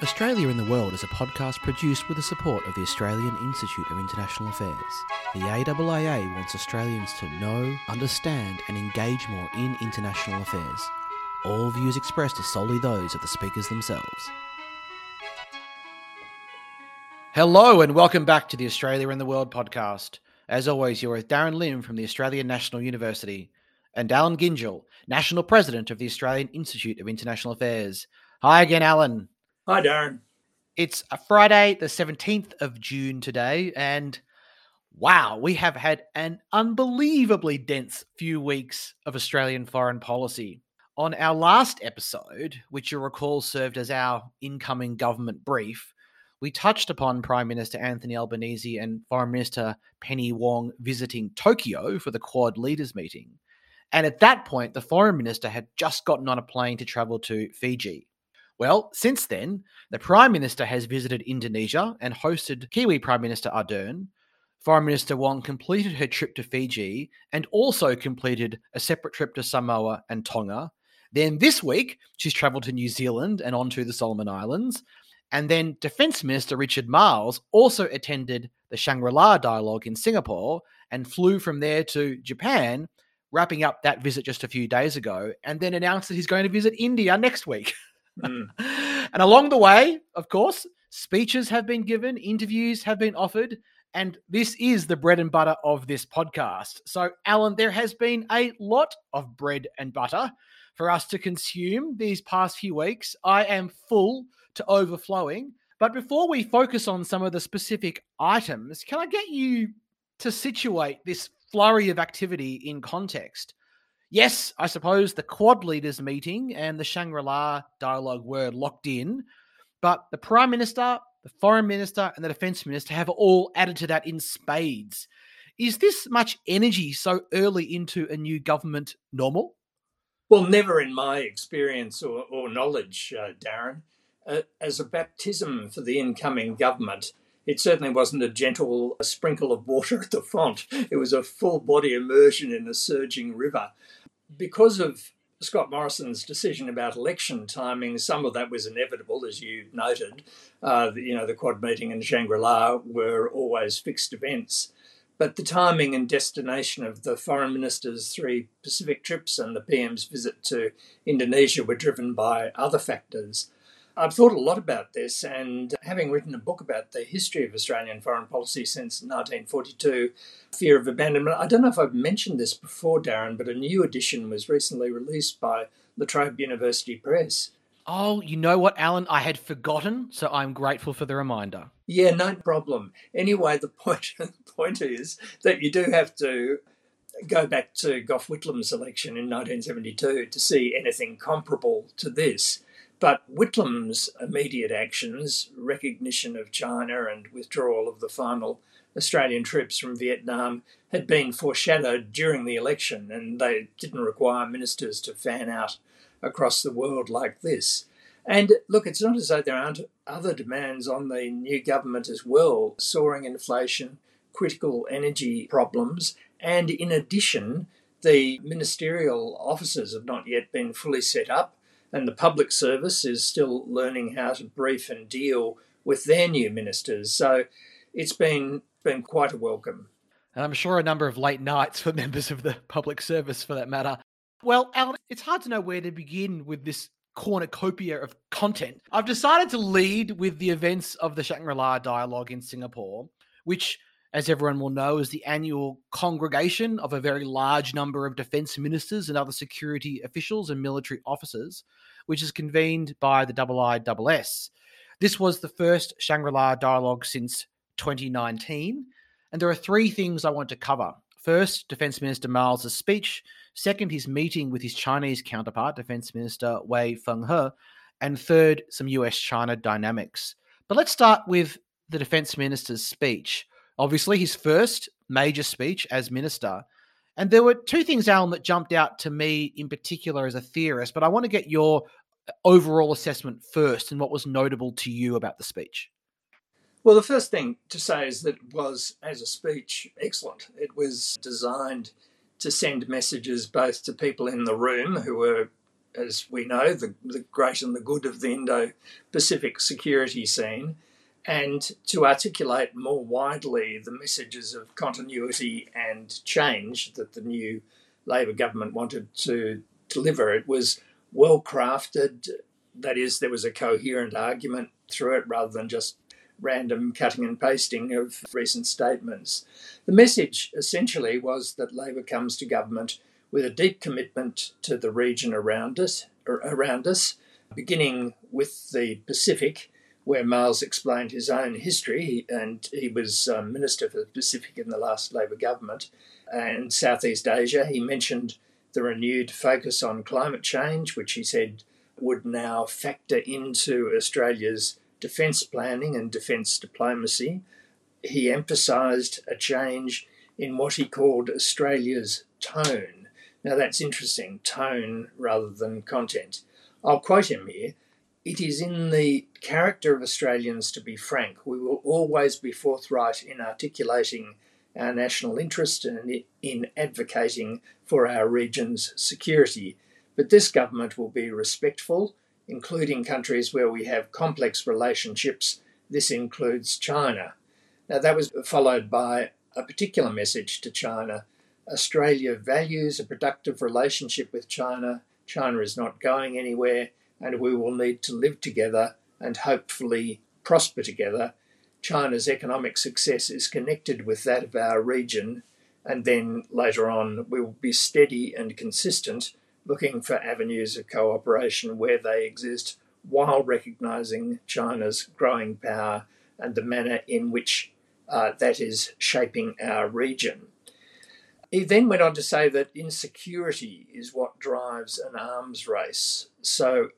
Australia in the World is a podcast produced with the support of the Australian Institute of International Affairs. The AIIA wants Australians to know, understand, and engage more in international affairs. All views expressed are solely those of the speakers themselves. Hello, and welcome back to the Australia in the World podcast. As always, you're with Darren Lim from the Australian National University and Alan Gyngell, National President of the Australian Institute of International Affairs. Hi again, Alan. Hi, Darren. It's a Friday, the 17th of June today, and wow, we have had an unbelievably dense few weeks of Australian foreign policy. On our last episode, which you'll recall served as our incoming government brief, we touched upon Prime Minister Anthony Albanese and Foreign Minister Penny Wong visiting Tokyo for the Quad leaders meeting. And at that point, the Foreign Minister had just gotten on a plane to travel to Fiji. Well, since then, the Prime Minister has visited Indonesia and hosted Kiwi Prime Minister Ardern. Foreign Minister Wong completed her trip to Fiji and also completed a separate trip to Samoa and Tonga. Then this week, she's travelled to New Zealand and on to the Solomon Islands. And then Defence Minister Richard Marles also attended the Shangri La dialogue in Singapore and flew from there to Japan, wrapping up that visit just a few days ago, and then announced that he's going to visit India next week. Mm. and along the way, of course, speeches have been given, interviews have been offered, and this is the bread and butter of this podcast. So, Alan, there has been a lot of bread and butter for us to consume these past few weeks. I am full to overflowing. But before we focus on some of the specific items, can I get you to situate this flurry of activity in context? Yes, I suppose the Quad leaders meeting and the Shangri La dialogue were locked in, but the Prime Minister, the Foreign Minister, and the Defence Minister have all added to that in spades. Is this much energy so early into a new government normal? Well, never in my experience or, or knowledge, uh, Darren. Uh, as a baptism for the incoming government, it certainly wasn't a gentle sprinkle of water at the font. It was a full body immersion in a surging river because of Scott Morrison's decision about election timing, some of that was inevitable, as you noted. Uh, you know, the Quad meeting and Shangri La were always fixed events. But the timing and destination of the foreign minister's three Pacific trips and the PM's visit to Indonesia were driven by other factors. I've thought a lot about this, and having written a book about the history of Australian foreign policy since 1942, Fear of Abandonment, I don't know if I've mentioned this before, Darren, but a new edition was recently released by La Trobe University Press. Oh, you know what, Alan? I had forgotten, so I'm grateful for the reminder. Yeah, no problem. Anyway, the point, the point is that you do have to go back to Gough Whitlam's election in 1972 to see anything comparable to this. But Whitlam's immediate actions, recognition of China and withdrawal of the final Australian troops from Vietnam, had been foreshadowed during the election, and they didn't require ministers to fan out across the world like this. And look, it's not as though there aren't other demands on the new government as well soaring inflation, critical energy problems, and in addition, the ministerial offices have not yet been fully set up and the public service is still learning how to brief and deal with their new ministers. So it's been been quite a welcome. And I'm sure a number of late nights for members of the public service for that matter. Well, Alan, it's hard to know where to begin with this cornucopia of content. I've decided to lead with the events of the Shangri-La dialogue in Singapore, which as everyone will know, is the annual congregation of a very large number of defense ministers and other security officials and military officers, which is convened by the IISS. This was the first Shangri La dialogue since 2019. And there are three things I want to cover. First, Defense Minister Marles' speech. Second, his meeting with his Chinese counterpart, Defense Minister Wei Fenghe. And third, some US China dynamics. But let's start with the Defense Minister's speech obviously his first major speech as minister. And there were two things, Alan, that jumped out to me in particular as a theorist, but I want to get your uh, overall assessment first and what was notable to you about the speech. Well, the first thing to say is that it was, as a speech, excellent. It was designed to send messages both to people in the room who were as we know, the, the great and the good of the Indo Pacific security scene, and to articulate more widely the messages of continuity and change that the new Labor government wanted to deliver. It was well crafted, that is, there was a coherent argument through it rather than just random cutting and pasting of recent statements. The message essentially was that Labor comes to government with a deep commitment to the region around us, er, around us, beginning with the Pacific, where Marles explained his own history, and he was um, Minister for the Pacific in the last Labor government, and Southeast Asia. He mentioned the renewed focus on climate change, which he said would now factor into Australia's defence planning and defence diplomacy. He emphasised a change in what he called Australia's tone. Now that's interesting, tone rather than content. I'll quote him here. It is in the character of Australians to be frank. We will always be forthright in articulating our national interest and in advocating for our region's security. But this government will be respectful including countries where we have complex relationships. This includes China. Now, that was followed by a particular message to China. Australia values a productive relationship with China. China is not going anywhere, and we will need to live together and hopefully prosper together. China's economic success is connected with that of our region, and then later on, we will be steady and consistent looking for avenues of cooperation where they exist while recognizing China's growing power and the manner in which uh, that is shaping our region. He then went on to say that insecurity is what drives an arms race. So,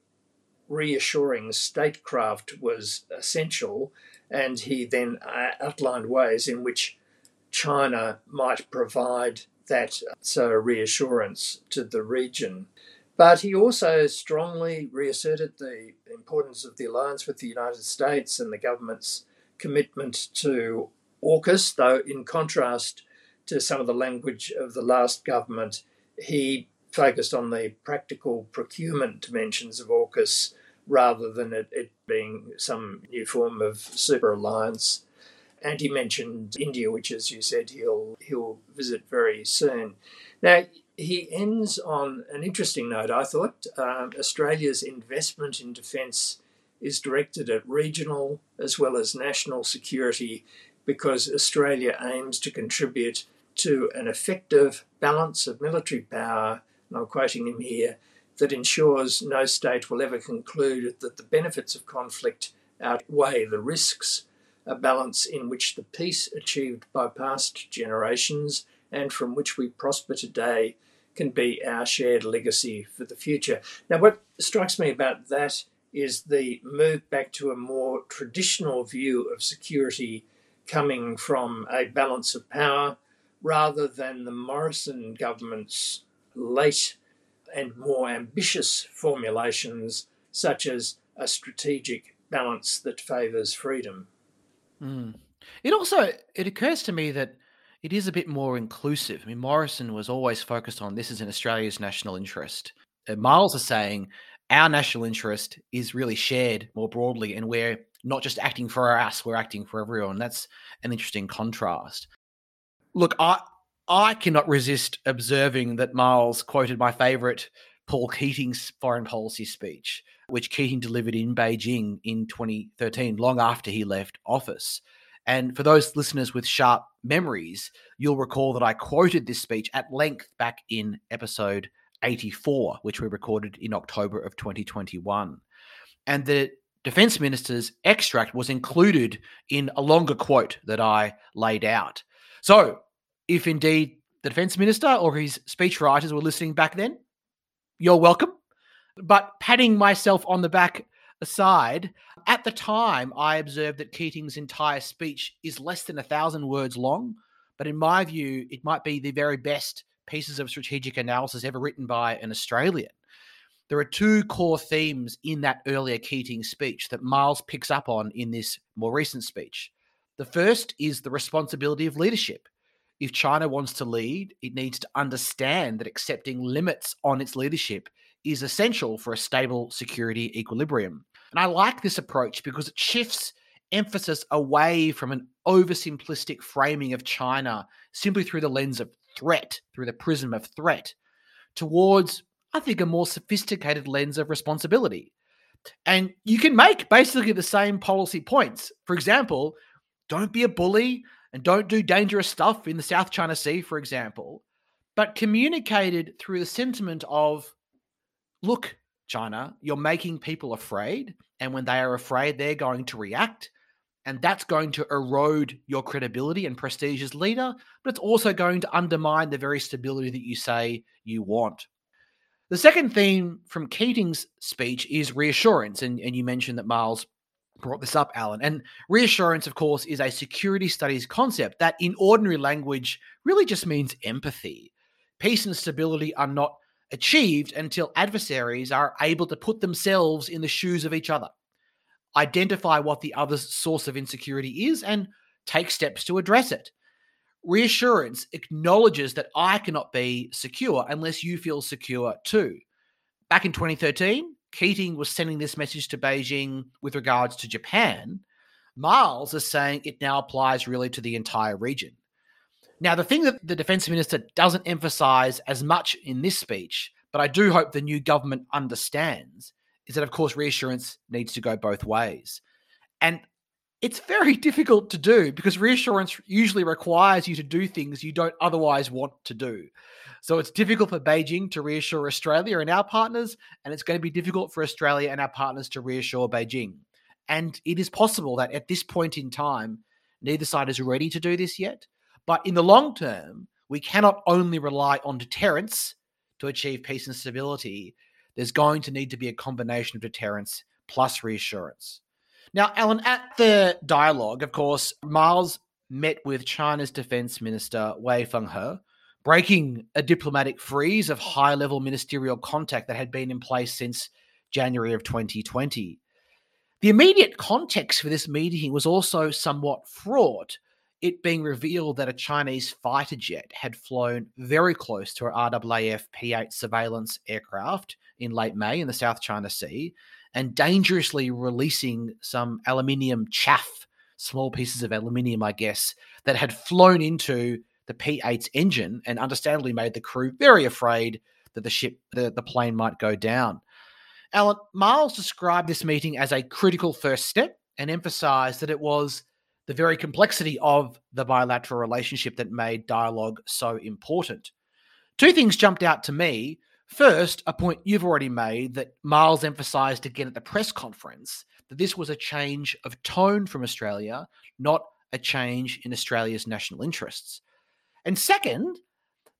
reassuring statecraft was essential, and he then uh, outlined ways in which China might provide that so reassurance to the region. But he also strongly reasserted the importance of the alliance with the United States and the government's commitment to AUKUS, though, in contrast to some of the language of the last government, he focused on the practical procurement dimensions of AUKUS rather than it, it being some new form of super alliance and he mentioned India, which, as you said, he'll he'll visit very soon. Now he ends on an interesting note. I thought um, Australia's investment in defence is directed at regional as well as national security, because Australia aims to contribute to an effective balance of military power. And I'm quoting him here that ensures no state will ever conclude that the benefits of conflict outweigh the risks a balance in which the peace achieved by past generations and from which we prosper today can be our shared legacy for the future. Now, what strikes me about that is the move back to a more traditional view of security coming from a balance of power rather than the Morrison government's late and more ambitious formulations, such as a strategic balance that favours freedom. Mm. It also it occurs to me that it is a bit more inclusive. I mean, Morrison was always focused on this is in Australia's national interest. And Marles is saying our national interest is really shared more broadly, and we're not just acting for us; we're acting for everyone. That's an interesting contrast. Look, I I cannot resist observing that Marles quoted my favourite Paul Keating's foreign policy speech, which Keating delivered in Beijing in 2013, long after he left office. And for those listeners with sharp memories, you'll recall that I quoted this speech at length back in episode 84, which we recorded in October of 2021. And the defense minister's extract was included in a longer quote that I laid out. So, if indeed the defense minister or his speechwriters were listening back then, you're welcome. But patting myself on the back aside, at the time, I observed that Keating's entire speech is less than a thousand words long. But in my view, it might be the very best pieces of strategic analysis ever written by an Australian. There are two core themes in that earlier Keating speech that Marles picks up on in this more recent speech. The first is the responsibility of leadership. If China wants to lead, it needs to understand that accepting limits on its leadership is essential for a stable security equilibrium. And I like this approach because it shifts emphasis away from an oversimplistic framing of China simply through the lens of threat, through the prism of threat, towards, I think, a more sophisticated lens of responsibility. And you can make basically the same policy points. For example, don't be a bully and don't do dangerous stuff in the South China Sea, for example, but communicated through the sentiment of look, China, you're making people afraid. And when they are afraid, they're going to react. And that's going to erode your credibility and prestige as leader, but it's also going to undermine the very stability that you say you want. The second theme from Keating's speech is reassurance. And, and you mentioned that Marles brought this up, Alan. And reassurance, of course, is a security studies concept that, in ordinary language, really just means empathy. Peace and stability are not achieved until adversaries are able to put themselves in the shoes of each other, identify what the other's source of insecurity is, and take steps to address it. Reassurance acknowledges that I cannot be secure unless you feel secure too. Back in 2013, Keating was sending this message to Beijing with regards to Japan. Marles is saying it now applies really to the entire region. Now, the thing that the defense minister doesn't emphasize as much in this speech, but I do hope the new government understands, is that, of course, reassurance needs to go both ways. And it's very difficult to do because reassurance usually requires you to do things you don't otherwise want to do. So it's difficult for Beijing to reassure Australia and our partners, and it's going to be difficult for Australia and our partners to reassure Beijing. And it is possible that at this point in time, neither side is ready to do this yet. But in the long term, we cannot only rely on deterrence to achieve peace and stability. There's going to need to be a combination of deterrence plus reassurance. Now, Alan, at the dialogue, of course, Marles met with China's defense minister Wei Fenghe, breaking a diplomatic freeze of high level ministerial contact that had been in place since January of 2020. The immediate context for this meeting was also somewhat fraught it being revealed that a Chinese fighter jet had flown very close to an RAAF P 8 surveillance aircraft in late May in the South China Sea and dangerously releasing some aluminium chaff, small pieces of aluminium, I guess, that had flown into the P 8's engine and understandably made the crew very afraid that the ship, the, the plane might go down. Alan Marles described this meeting as a critical first step and emphasized that it was the very complexity of the bilateral relationship that made dialogue so important. Two things jumped out to me. First, a point you've already made that Marles emphasized again at the press conference that this was a change of tone from Australia, not a change in Australia's national interests. And second,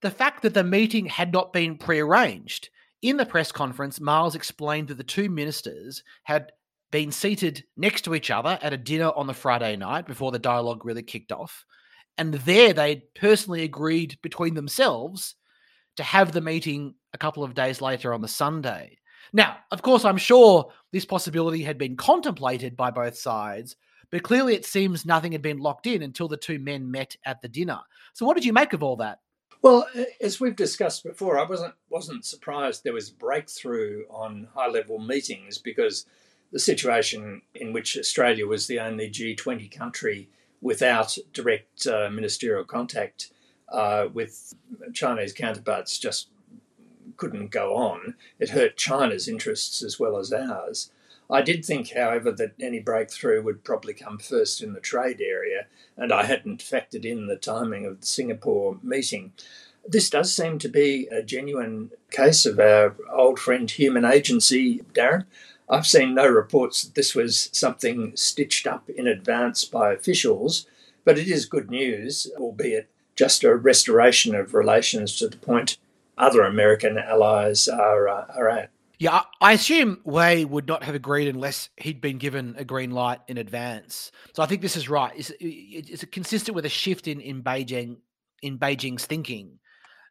the fact that the meeting had not been prearranged. In the press conference, Marles explained that the two ministers had been seated next to each other at a dinner on the Friday night before the dialogue really kicked off. And there they personally agreed between themselves to have the meeting a couple of days later on the Sunday. Now, of course, I'm sure this possibility had been contemplated by both sides, but clearly it seems nothing had been locked in until the two men met at the dinner. So, what did you make of all that? Well, as we've discussed before, I wasn't wasn't surprised there was breakthrough on high level meetings because the situation in which Australia was the only G20 country without direct uh, ministerial contact uh, with Chinese counterparts just couldn't go on. It hurt China's interests as well as ours. I did think, however, that any breakthrough would probably come first in the trade area, and I hadn't factored in the timing of the Singapore meeting. This does seem to be a genuine case of our old friend human agency, Darren. I've seen no reports that this was something stitched up in advance by officials, but it is good news, albeit just a restoration of relations to the point other American allies are, uh, are at. Yeah, I assume Wei would not have agreed unless he'd been given a green light in advance. So I think this is right. It's, it's consistent with a shift in, in Beijing in Beijing's thinking.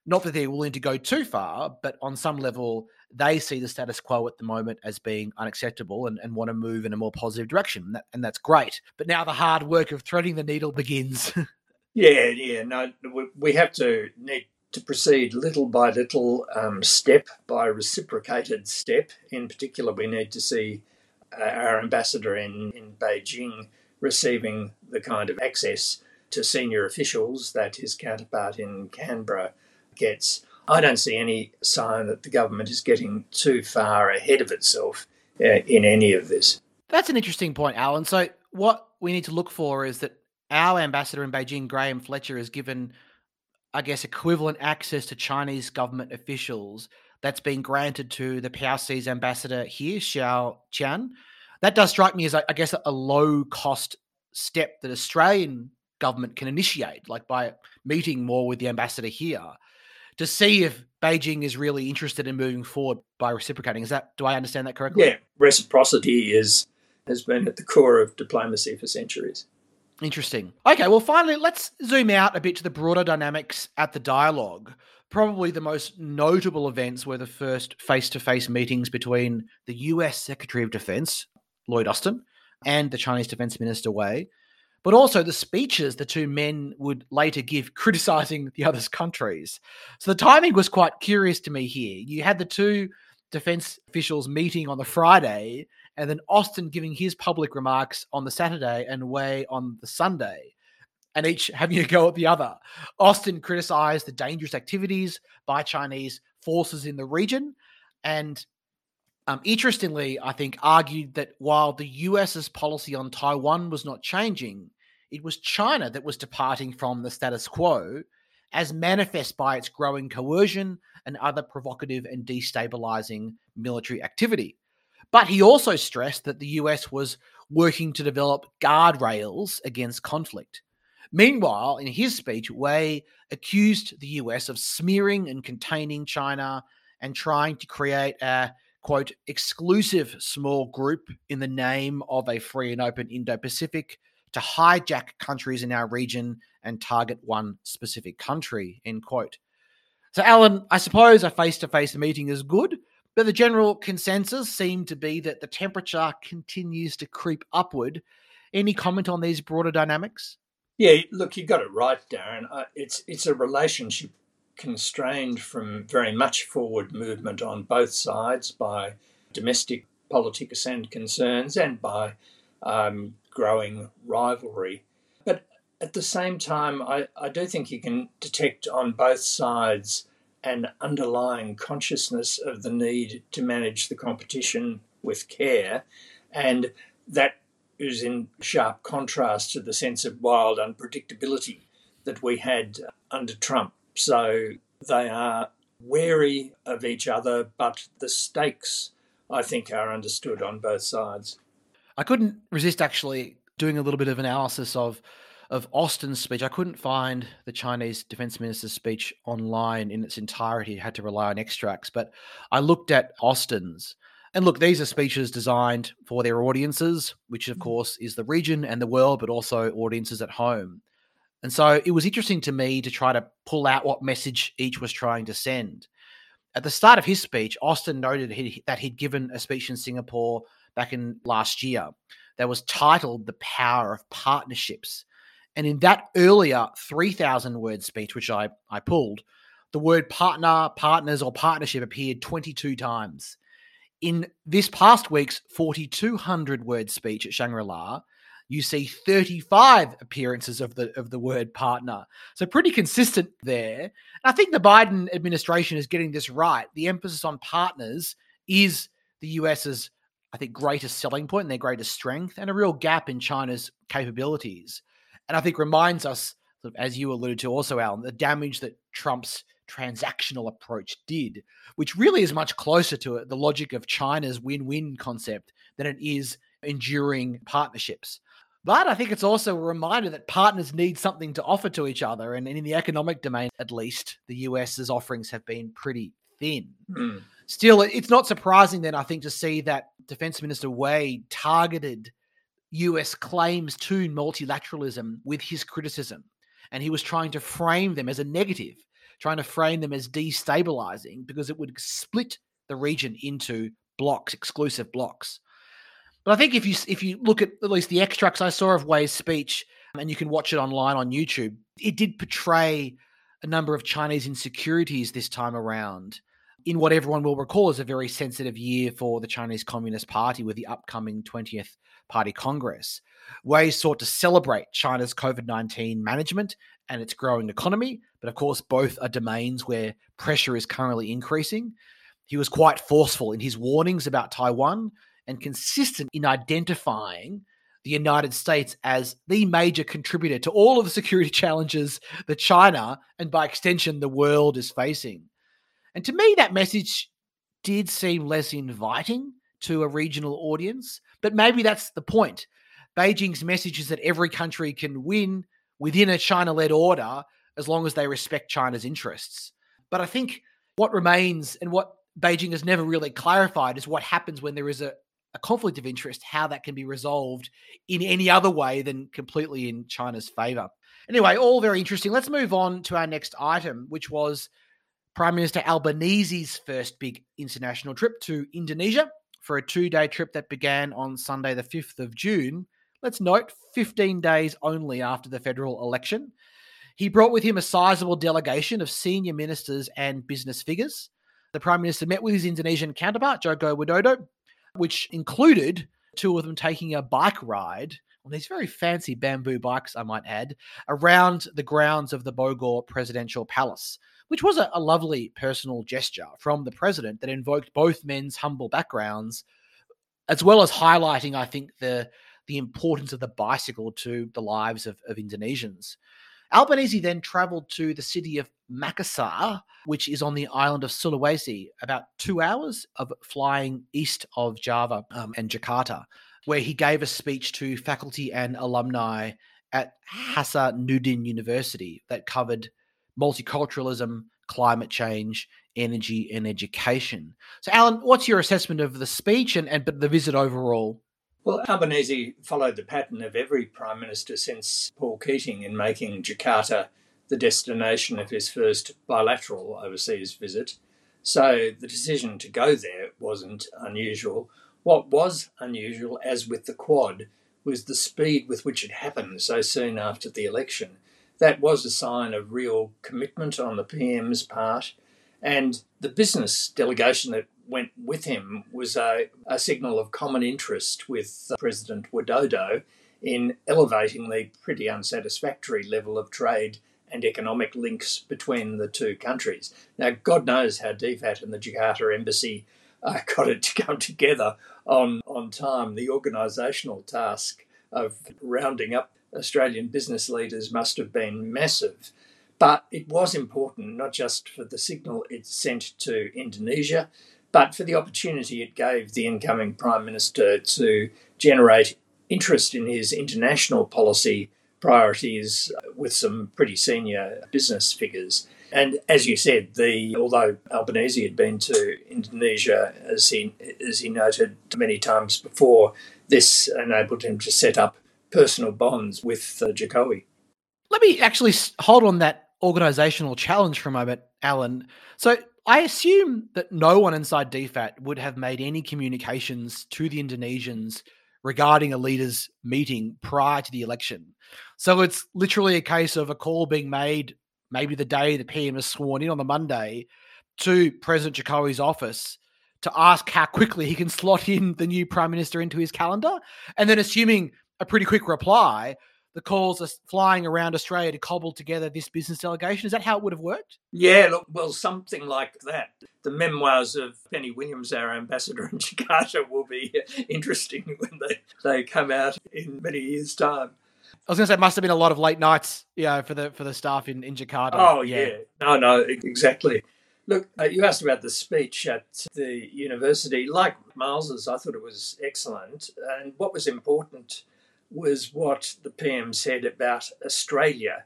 Not that they're willing to go too far, but on some level, they see the status quo at the moment as being unacceptable and, and want to move in a more positive direction. And, that, and that's great. But now the hard work of threading the needle begins. yeah, yeah. No, we have to need to proceed little by little, um, step by reciprocated step. In particular, we need to see uh, our ambassador in, in Beijing receiving the kind of access to senior officials that his counterpart in Canberra gets. I don't see any sign that the government is getting too far ahead of itself uh, in any of this. That's an interesting point, Alan. So, what we need to look for is that our ambassador in Beijing, Graham Fletcher, is given, I guess, equivalent access to Chinese government officials that's been granted to the PRC's ambassador here, Xiao Qian. That does strike me as, I guess, a low cost step that Australian government can initiate, like by meeting more with the ambassador here to see if Beijing is really interested in moving forward by reciprocating. Is that do I understand that correctly? Yeah, reciprocity is has been at the core of diplomacy for centuries. Interesting. Okay, well, finally, let's zoom out a bit to the broader dynamics at the dialogue. Probably the most notable events were the first face to face meetings between the US Secretary of Defense, Lloyd Austin, and the Chinese Defense Minister Wei, but also the speeches the two men would later give criticizing the other's countries. So the timing was quite curious to me here. You had the two defense officials meeting on the Friday, and then Austin giving his public remarks on the Saturday and Wei on the Sunday, and each having a go at the other. Austin criticized the dangerous activities by Chinese forces in the region, and um, interestingly, I think argued that while the US's policy on Taiwan was not changing, it was China that was departing from the status quo, as manifest by its growing coercion and other provocative and destabilizing military activity. But he also stressed that the US was working to develop guardrails against conflict. Meanwhile, in his speech, Wei accused the US of smearing and containing China and trying to create a quote exclusive small group in the name of a free and open Indo Pacific to hijack countries in our region and target one specific country, end quote. So, Alan, I suppose a face to face meeting is good, but the general consensus seemed to be that the temperature continues to creep upward. Any comment on these broader dynamics? Yeah, look, you got it right, Darren. Uh, it's it's a relationship constrained from very much forward movement on both sides by domestic politics and concerns and by um, growing rivalry. But at the same time, I, I do think you can detect on both sides an underlying consciousness of the need to manage the competition with care. And that is in sharp contrast to the sense of wild unpredictability that we had under Trump. So they are wary of each other, but the stakes, I think, are understood on both sides. I couldn't resist actually doing a little bit of analysis of of Austin's speech, I couldn't find the Chinese defense minister's speech online in its entirety. I had to rely on extracts, but I looked at Austin's. And look, these are speeches designed for their audiences, which of mm. course is the region and the world, but also audiences at home. And so it was interesting to me to try to pull out what message each was trying to send. At the start of his speech, Austin noted he, that he'd given a speech in Singapore back in last year that was titled The Power of Partnerships. And in that earlier 3,000 word speech, which I, I pulled, the word partner, partners, or partnership appeared 22 times. In this past week's 4,200 word speech at Shangri La, you see 35 appearances of the of the word partner. So pretty consistent there. I think the Biden administration is getting this right. The emphasis on partners is the US's I think greatest selling point and their greatest strength and a real gap in China's capabilities and I think reminds us, as you alluded to also, Alan, the damage that Trump's transactional approach did, which really is much closer to it, the logic of China's win win concept than it is enduring partnerships. But I think it's also a reminder that partners need something to offer to each other. And in the economic domain, at least, the US's offerings have been pretty thin. Mm. Still, it's not surprising then, I think, to see that Defense Minister Wei targeted US claims to multilateralism with his criticism. And he was trying to frame them as a negative, trying to frame them as destabilizing because it would split the region into blocs, exclusive blocs. But I think if you if you look at at least the extracts I saw of Wei's speech, um, and you can watch it online on YouTube, it did portray a number of Chinese insecurities this time around in what everyone will recall as a very sensitive year for the Chinese Communist Party with the upcoming 20th Party Congress. Wei sought to celebrate China's COVID 19 management and its growing economy, but of course, both are domains where pressure is currently increasing. He was quite forceful in his warnings about Taiwan and consistent in identifying the United States as the major contributor to all of the security challenges that China and by extension the world is facing. And to me, that message did seem less inviting to a regional audience, but maybe that's the point. Beijing's message is that every country can win within a China led order as long as they respect China's interests. But I think what remains and what Beijing has never really clarified is what happens when there is a, a conflict of interest, how that can be resolved in any other way than completely in China's favor. Anyway, all very interesting. Let's move on to our next item, which was Prime Minister Albanese's first big international trip to Indonesia for a two day trip that began on Sunday, the 5th of June. Let's note 15 days only after the federal election. He brought with him a sizable delegation of senior ministers and business figures. The Prime Minister met with his Indonesian counterpart, Joko Widodo, which included two of them taking a bike ride on these very fancy bamboo bikes, I might add, around the grounds of the Bogor Presidential Palace, which was a, a lovely personal gesture from the president that invoked both men's humble backgrounds, as well as highlighting, I think, the the importance of the bicycle to the lives of, of Indonesians. Albanese then traveled to the city of Makassar, which is on the island of Sulawesi, about two hours of flying east of Java um, and Jakarta, where he gave a speech to faculty and alumni at Hasanuddin University that covered multiculturalism, climate change, energy, and education. So, Alan, what's your assessment of the speech and, and the visit overall? Well, Albanese followed the pattern of every Prime Minister since Paul Keating in making Jakarta the destination of his first bilateral overseas visit. So the decision to go there wasn't unusual. What was unusual, as with the Quad, was the speed with which it happened so soon after the election. That was a sign of real commitment on the PM's part. And the business delegation that went with him was a, a signal of common interest with President Widodo in elevating the pretty unsatisfactory level of trade and economic links between the two countries. Now, God knows how DFAT and the Jakarta embassy uh, got it to come together on, on time. The organisational task of rounding up Australian business leaders must have been massive. But it was important, not just for the signal it sent to Indonesia, but for the opportunity it gave the incoming Prime Minister to generate interest in his international policy priorities with some pretty senior business figures. And as you said, the although Albanese had been to Indonesia, as he as he noted many times before, this enabled him to set up personal bonds with uh, Jokowi. Let me actually hold on that organizational challenge for a moment, Alan. So I assume that no one inside DFAT would have made any communications to the Indonesians regarding a leaders' meeting prior to the election. So it's literally a case of a call being made, maybe the day the PM is sworn in on the Monday, to President Jokowi's office to ask how quickly he can slot in the new prime minister into his calendar, and then assuming a pretty quick reply, the calls are flying around Australia to cobble together this business delegation. Is that how it would have worked? Yeah, look, well, something like that. The memoirs of Penny Williams, our ambassador in Jakarta, will be interesting when they, they come out in many years' time. I was going to say, it must have been a lot of late nights, you know, for the for the staff in, in Jakarta. Oh yeah. yeah, no, no, exactly. Look, uh, you asked about the speech at the university. Like Marles's, I thought it was excellent. And what was important was what the PM said about Australia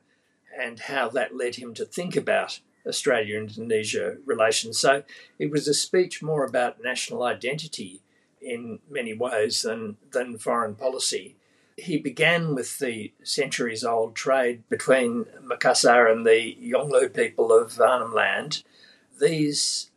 and how that led him to think about Australia Indonesia relations. So it was a speech more about national identity in many ways than, than foreign policy. He began with the centuries old trade between Makassar and the Yolngu people of Arnhem Land. These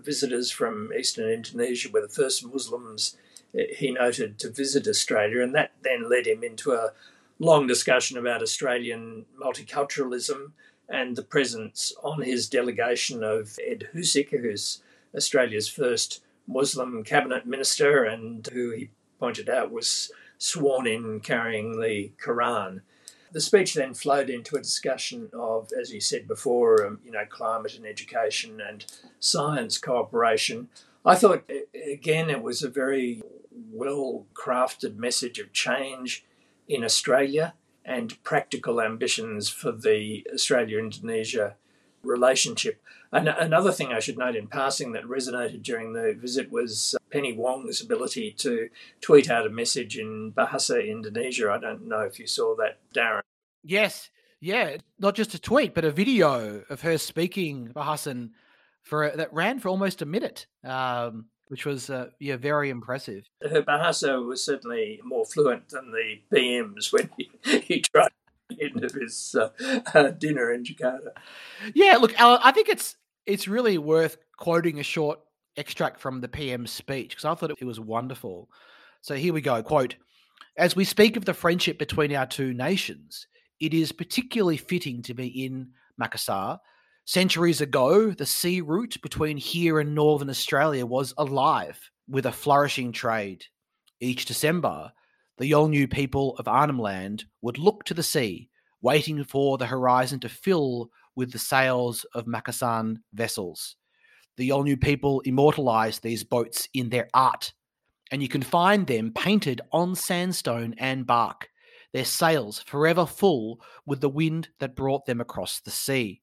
visitors from eastern Indonesia were the first Muslims he noted to visit Australia, and that then led him into a long discussion about Australian multiculturalism and the presence on his delegation of Ed Husic, who's Australia's first Muslim cabinet minister and who he pointed out was sworn in carrying the Quran. The speech then flowed into a discussion of, as you said before, um, you know, climate and education and science cooperation. I thought, again, it was a very well crafted message of change in Australia and practical ambitions for the Australia Indonesia relationship. And another thing I should note in passing that resonated during the visit was Penny Wong's ability to tweet out a message in Bahasa Indonesia. I don't know if you saw that, Darren. Yes, yeah, not just a tweet, but a video of her speaking Bahasan for that ran for almost a minute. Um, which was uh, yeah very impressive. Her Bahasa was certainly more fluent than the PM's when he, he tried into his uh, uh, dinner in Jakarta. Yeah, look, I think it's it's really worth quoting a short extract from the PM's speech because I thought it was wonderful. So here we go. Quote: As we speak of the friendship between our two nations, it is particularly fitting to be in Makassar Centuries ago, the sea route between here and northern Australia was alive with a flourishing trade. Each December, the Yolngu people of Arnhem Land would look to the sea, waiting for the horizon to fill with the sails of Makassan vessels. The Yolngu people immortalized these boats in their art, and you can find them painted on sandstone and bark, their sails forever full with the wind that brought them across the sea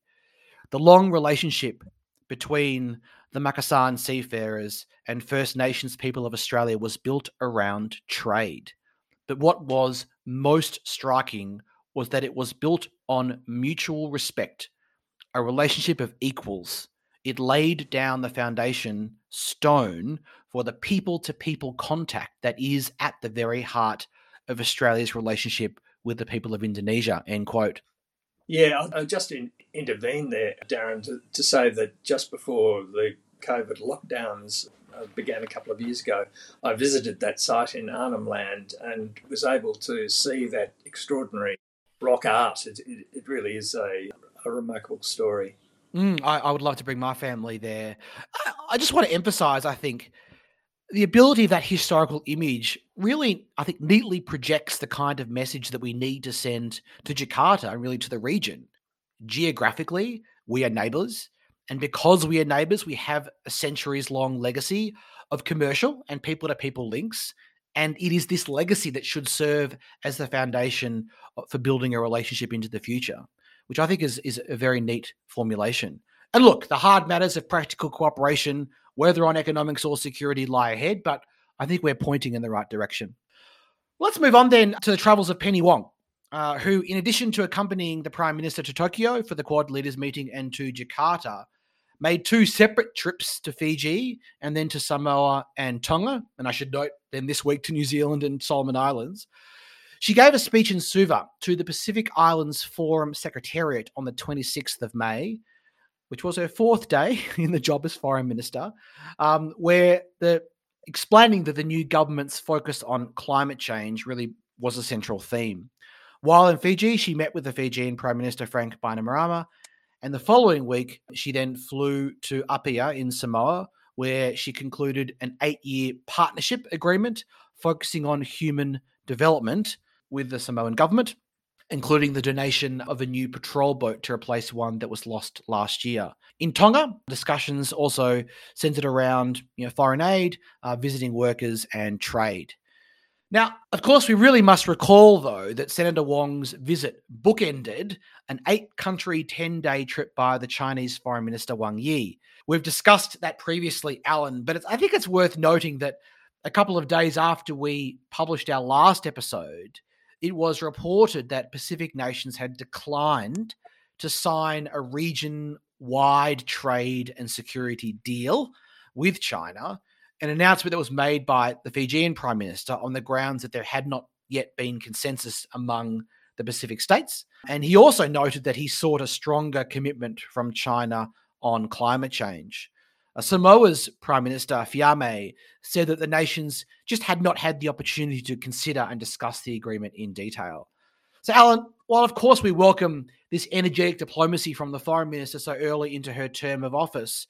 the long relationship between the Makassan seafarers and First Nations people of Australia was built around trade. But what was most striking was that it was built on mutual respect, a relationship of equals. It laid down the foundation stone for the people to people contact that is at the very heart of Australia's relationship with the people of Indonesia. End quote. Yeah, I'll just in, intervene there, Darren, to, to say that just before the COVID lockdowns uh, began a couple of years ago, I visited that site in Arnhem Land and was able to see that extraordinary rock art. It, it, it really is a, a remarkable story. Mm, I, I, would love to bring my family there. I, I just want to emphasize, I think, the ability of that historical image really, I think, neatly projects the kind of message that we need to send to Jakarta and really to the region. Geographically, we are neighbors. And because we are neighbors, we have a centuries long legacy of commercial and people to people links. And it is this legacy that should serve as the foundation uh, for building a relationship into the future, which I think is, is a very neat formulation. And look, the hard matters of practical cooperation whether on economics or security lie ahead, but I think we're pointing in the right direction. Let's move on then to the travels of Penny Wong, uh, who, in addition to accompanying the Prime Minister to Tokyo for the Quad Leaders meeting and to Jakarta, made two separate trips to Fiji and then to Samoa and Tonga, and I should note then this week to New Zealand and Solomon Islands. She gave a speech in Suva to the Pacific Islands Forum Secretariat on the 26th of May, which was her fourth day in the job as foreign minister, um, where the explaining that the new government's focus on climate change really was a central theme. While in Fiji, she met with the Fijian Prime Minister Frank Bainimarama, and the following week, she then flew to Apia in Samoa, where she concluded an eight year partnership agreement focusing on human development with the Samoan government including the donation of a new patrol boat to replace one that was lost last year. In Tonga, discussions also centered around you know, foreign aid, uh, visiting workers, and trade. Now, of course, we really must recall, though, that Senator Wong's visit bookended an eight country, 10 day trip by the Chinese Foreign Minister Wang Yi. We've discussed that previously, Alan, but I think it's worth noting that a couple of days after we published our last episode, it was reported that Pacific nations had declined to sign a region wide trade and security deal with China, an announcement that was made by the Fijian Prime Minister on the grounds that there had not yet been consensus among the Pacific states. And he also noted that he sought a stronger commitment from China on climate change. Uh, Samoa's Prime Minister Fiame said that the nations just had not had the opportunity to consider and discuss the agreement in detail. So, Alan, while of course we welcome this energetic diplomacy from the foreign minister so early into her term of office,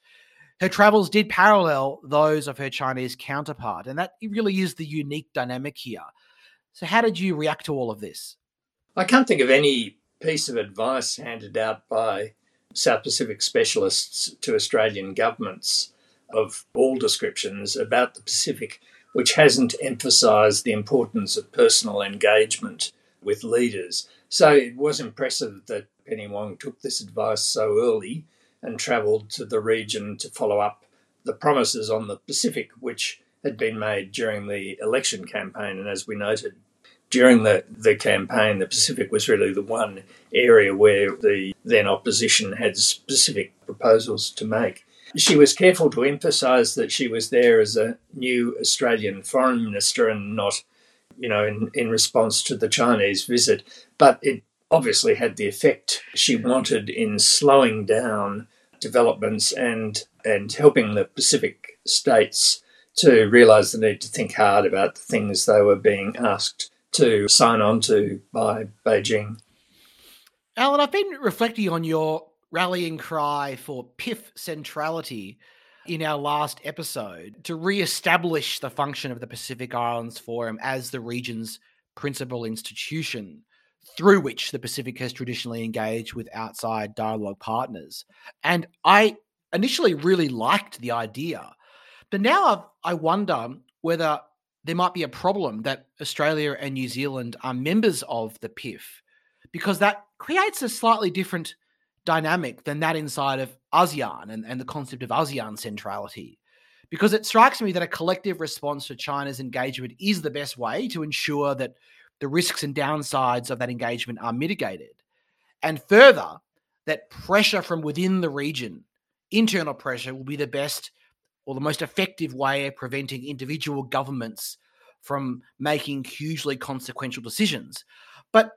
her travels did parallel those of her Chinese counterpart, and that really is the unique dynamic here. So, how did you react to all of this? I can't think of any piece of advice handed out by South Pacific specialists to Australian governments of all descriptions about the Pacific which hasn't emphasised the importance of personal engagement with leaders. So it was impressive that Penny Wong took this advice so early and travelled to the region to follow up the promises on the Pacific, which had been made during the election campaign. And as we noted, during the, the campaign, the Pacific was really the one area where the then opposition had specific proposals to make. She was careful to emphasise that she was there as a new Australian foreign minister and not, you know, in, in response to the Chinese visit. But it obviously had the effect she wanted in slowing down developments and and helping the Pacific states to realise the need to think hard about the things they were being asked to sign on to by Beijing. Alan, I've been reflecting on your rallying cry for PIF centrality in our last episode to re establish the function of the Pacific Islands Forum as the region's principal institution through which the Pacific has traditionally engaged with outside dialogue partners. And I initially really liked the idea. But now I wonder whether there might be a problem that Australia and New Zealand are members of the PIF because that creates a slightly different dynamic than that inside of ASEAN and, and the concept of ASEAN centrality. Because it strikes me that a collective response to China's engagement is the best way to ensure that the risks and downsides of that engagement are mitigated. And further, that pressure from within the region, internal pressure, will be the best or the most effective way of preventing individual governments from making hugely consequential decisions. But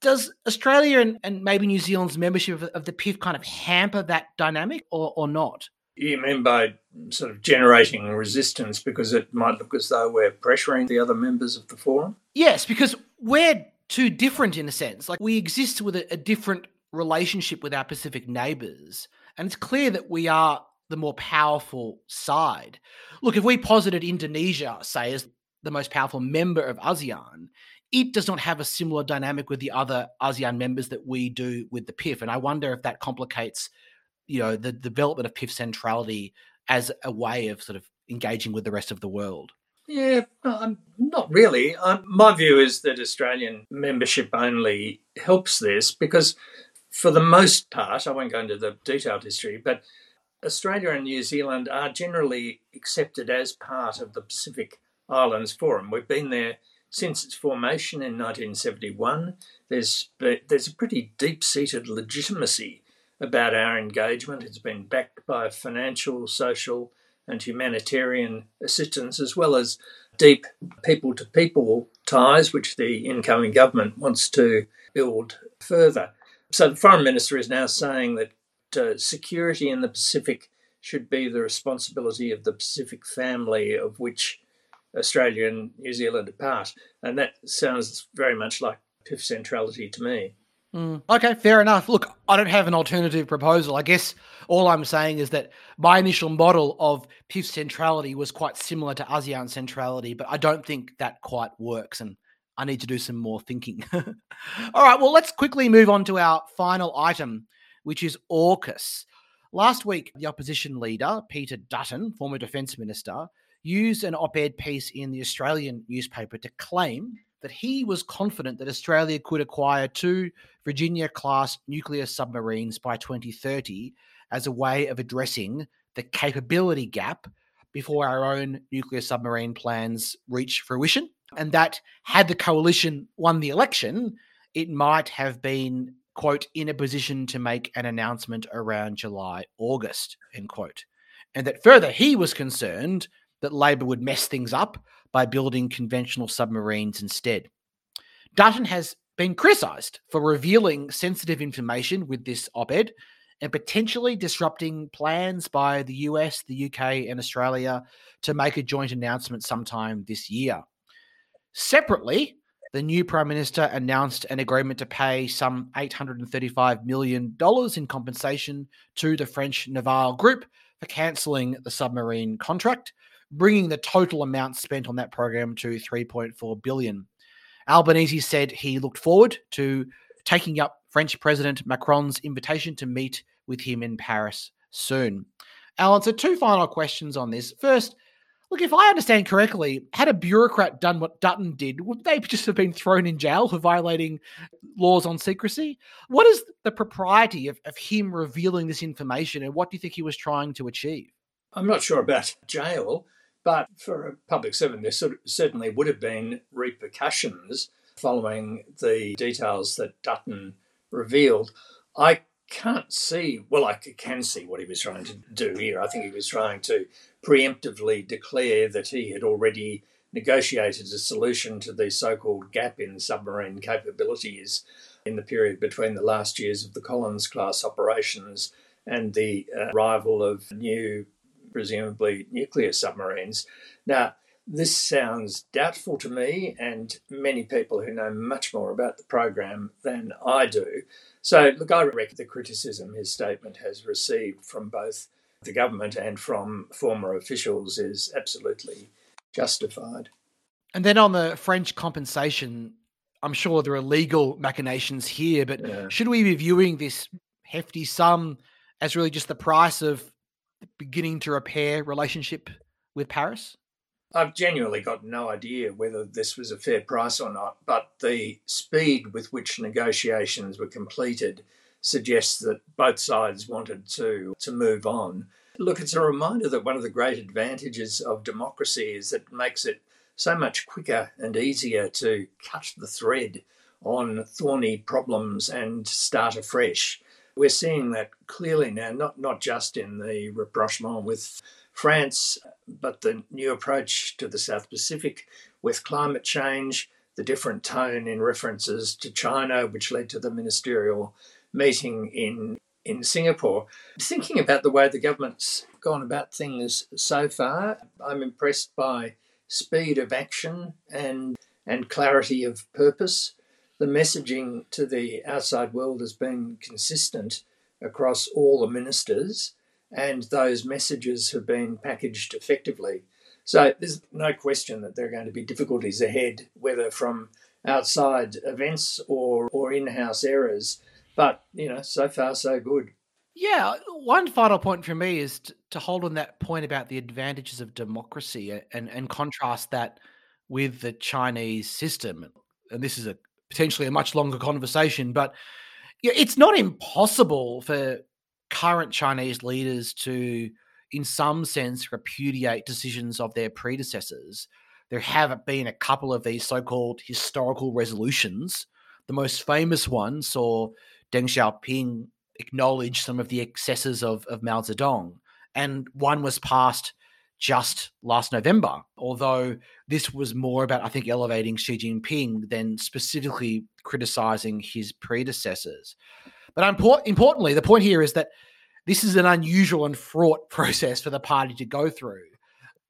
does Australia and, and maybe New Zealand's membership of, of, the PIF kind of hamper that dynamic or, or not? You mean by sort of generating resistance because it might look as though we're pressuring the other members of the forum? Yes, because we're too different in a sense. Like we exist with a, a different relationship with our Pacific neighbours. And it's clear that we are the more powerful side. Look, if we posited Indonesia, say, as the most powerful member of ASEAN, it does not have a similar dynamic with the other ASEAN members that we do with the PIF. And I wonder if that complicates, you know, the development of PIF centrality as a way of sort of engaging with the rest of the world. Yeah, um, not really. Um, my view is that Australian membership only helps this because, for the most part, I won't go into the detailed history, but Australia and New Zealand are generally accepted as part of the Pacific Islands Forum. We've been there since its formation in 1971. There's, there's a pretty deep seated legitimacy about our engagement. It's been backed by financial, social, and humanitarian assistance, as well as deep people to people ties, which the incoming government wants to build further. So the Foreign Minister is now saying that uh, security in the Pacific should be the responsibility of the Pacific family, of which Australia and New Zealand are part. And that sounds very much like PIF centrality to me. Mm, okay, fair enough. Look, I don't have an alternative proposal. I guess all I'm saying is that my initial model of PIF centrality was quite similar to ASEAN centrality, but I don't think that quite works. And I need to do some more thinking. all right, well, let's quickly move on to our final item, which is AUKUS. Last week, the opposition leader, Peter Dutton, former defence minister, used an op ed piece in the Australian newspaper to claim that he was confident that Australia could acquire two Virginia class nuclear submarines by 2030 as a way of addressing the capability gap before our own nuclear submarine plans reach fruition. And that had the coalition won the election, it might have been quote, in a position to make an announcement around July, August, end quote. And that further, he was concerned that Labor would mess things up by building conventional submarines instead. Dutton has been criticised for revealing sensitive information with this op ed and potentially disrupting plans by the US, the UK, and Australia to make a joint announcement sometime this year. Separately, the new Prime Minister announced an agreement to pay some $835 million in compensation to the French Naval Group for cancelling the submarine contract, bringing the total amount spent on that program to 3.4 billion. Albanese said he looked forward to taking up French President Macron's invitation to meet with him in Paris soon. Alan, so two final questions on this. First, look, if I understand correctly, had a bureaucrat done what Dutton did, would they just have been thrown in jail for violating laws on secrecy? What is the propriety of, of him revealing this information and what do you think he was trying to achieve? I'm not sure about jail, but for a public servant, there certainly would have been repercussions following the details that Dutton revealed. I can't see, well, I can see what he was trying to do here. I think he was trying to preemptively declare that he had already negotiated a solution to the so called gap in submarine capabilities in the period between the last years of the Collins class operations and the uh, arrival of new, presumably nuclear submarines. Now, this sounds doubtful to me and many people who know much more about the program than I do. So, look, I reckon the criticism his statement has received from both the government and from former officials is absolutely justified. And then on the French compensation, I'm sure there are legal machinations here, but yeah. should we be viewing this hefty sum as really just the price of beginning to repair relationship with Paris? I've genuinely got no idea whether this was a fair price or not, but the speed with which negotiations were completed suggests that both sides wanted to, to move on. Look, it's a reminder that one of the great advantages of democracy is that it makes it so much quicker and easier to cut the thread on thorny problems and start afresh. We're seeing that clearly now, not, not just in the rapprochement with France, but the new approach to the South Pacific with climate change, the different tone in references to China, which led to the ministerial meeting in in Singapore. Thinking about the way the government's gone about things so far, I'm impressed by speed of action and and clarity of purpose. The messaging to the outside world has been consistent across all the ministers and those messages have been packaged effectively. So there's no question that there are going to be difficulties ahead, whether from outside events or, or in house errors. But, you know, so far, so good. Yeah. One final point for me is to, to hold on that point about the advantages of democracy and, and contrast that with the Chinese system. And this is a potentially a much longer conversation, but it's not impossible for current Chinese leaders to, in some sense, repudiate decisions of their predecessors. There have been a couple of these so called historical resolutions. The most famous one saw Deng Xiaoping acknowledged some of the excesses of, of Mao Zedong, and one was passed just last November, although this was more about, I think, elevating Xi Jinping than specifically criticizing his predecessors. But import- importantly, the point here is that this is an unusual and fraught process for the party to go through.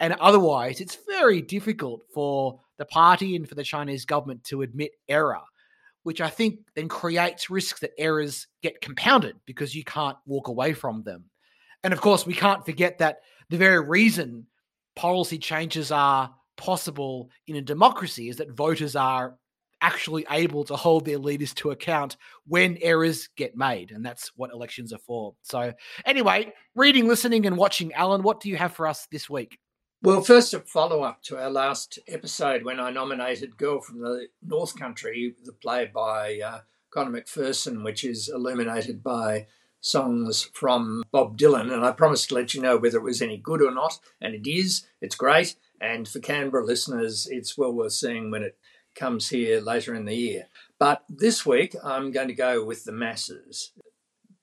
And otherwise, it's very difficult for the party and for the Chinese government to admit error, which I think then creates risks that errors get compounded because you can't walk away from them. And of course, we can't forget that the very reason policy changes are possible in a democracy is that voters are actually able to hold their leaders to account when errors get made. And that's what elections are for. So, anyway, reading, listening, and watching, Alan, what do you have for us this week? Well, first, a follow up to our last episode when I nominated Girl from the North Country, the play by uh, Conor McPherson, which is illuminated by songs from Bob Dylan. And I promised to let you know whether it was any good or not. And it is, it's great. And for Canberra listeners, it's well worth seeing when it comes here later in the year. But this week, I'm going to go with the masses.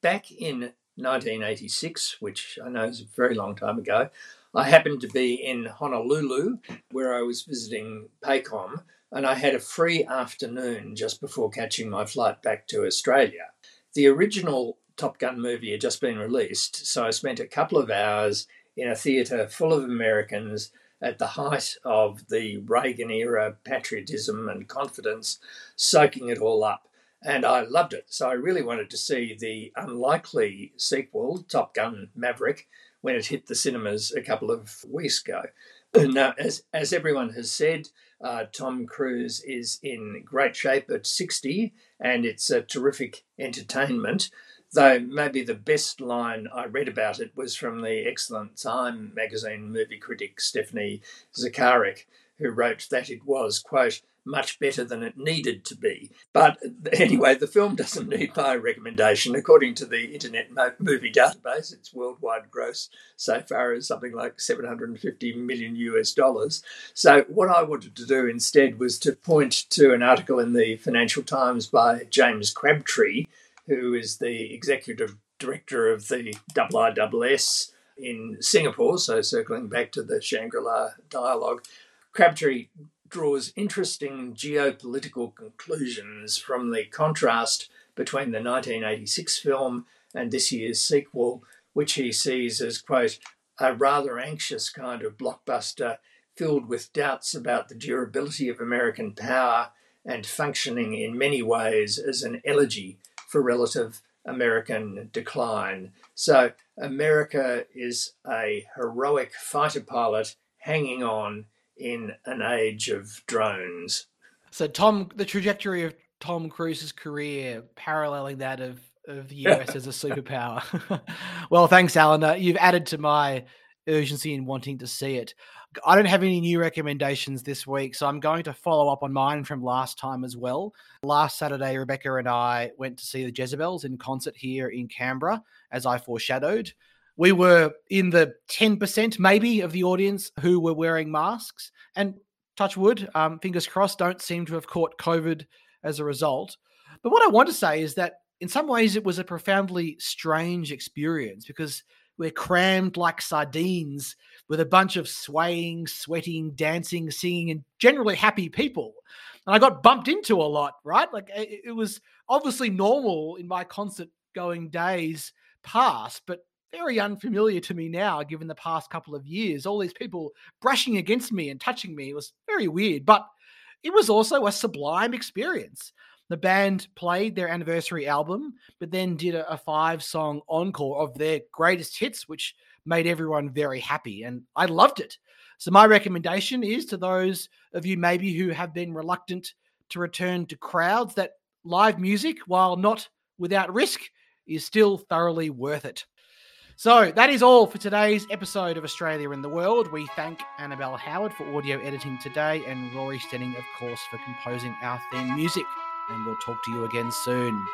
Back in 1986, which I know is a very long time ago, I happened to be in Honolulu where I was visiting PACOM and I had a free afternoon just before catching my flight back to Australia. The original Top Gun movie had just been released, so I spent a couple of hours in a theatre full of Americans at the height of the Reagan era patriotism and confidence, soaking it all up. And I loved it. So I really wanted to see the unlikely sequel, Top Gun Maverick, when it hit the cinemas a couple of weeks ago. Now, as, as everyone has said, uh, Tom Cruise is in great shape at 60, and it's a terrific entertainment. Though maybe the best line I read about it was from the excellent Time magazine movie critic Stephanie Zacharek, who wrote that it was, quote, much better than it needed to be. But anyway, the film doesn't need my recommendation. According to the Internet Movie Database, its worldwide gross so far is something like 750 million US dollars. So, what I wanted to do instead was to point to an article in the Financial Times by James Crabtree who is the executive director of the IISS in Singapore, so circling back to the Shangri La dialogue, Crabtree draws interesting geopolitical conclusions from the contrast between the 1986 film and this year's sequel, which he sees as, quote, a rather anxious kind of blockbuster filled with doubts about the durability of American power and functioning in many ways as an elegy for relative American decline. So, America is a heroic fighter pilot hanging on in an age of drones. So, Tom, the trajectory of Tom Cruise's career paralleling that of, of the US as a superpower. well, thanks, Alan. Uh, you've added to my urgency in wanting to see it. I don't have any new recommendations this week, so I'm going to follow up on mine from last time as well. Last Saturday, Rebecca and I went to see the Jezabels in concert here in Canberra, as I foreshadowed. We were in the 10% maybe of the audience who were wearing masks, and touch wood, um, fingers crossed, don't seem to have caught COVID as a result. But what I want to say is that in some ways it was a profoundly strange experience because we're crammed like sardines with a bunch of swaying, sweating, dancing, singing, and generally happy people. And I got bumped into a lot, right? Like it, was obviously normal in my concert going days past, but very unfamiliar to me now, given the past couple of years. All these people brushing against me and touching me was very weird, but it was also a sublime experience. The band played their anniversary album, but then did a, a five song encore of their greatest hits, which made everyone very happy. And I loved it. So, my recommendation is to those of you maybe who have been reluctant to return to crowds that live music, while not without risk, is still thoroughly worth it. So that is all for today's episode of Australia in the World. We thank Annabelle Howard for audio editing today and Rory Stenning, of course, for composing our theme music and we'll talk to you again soon.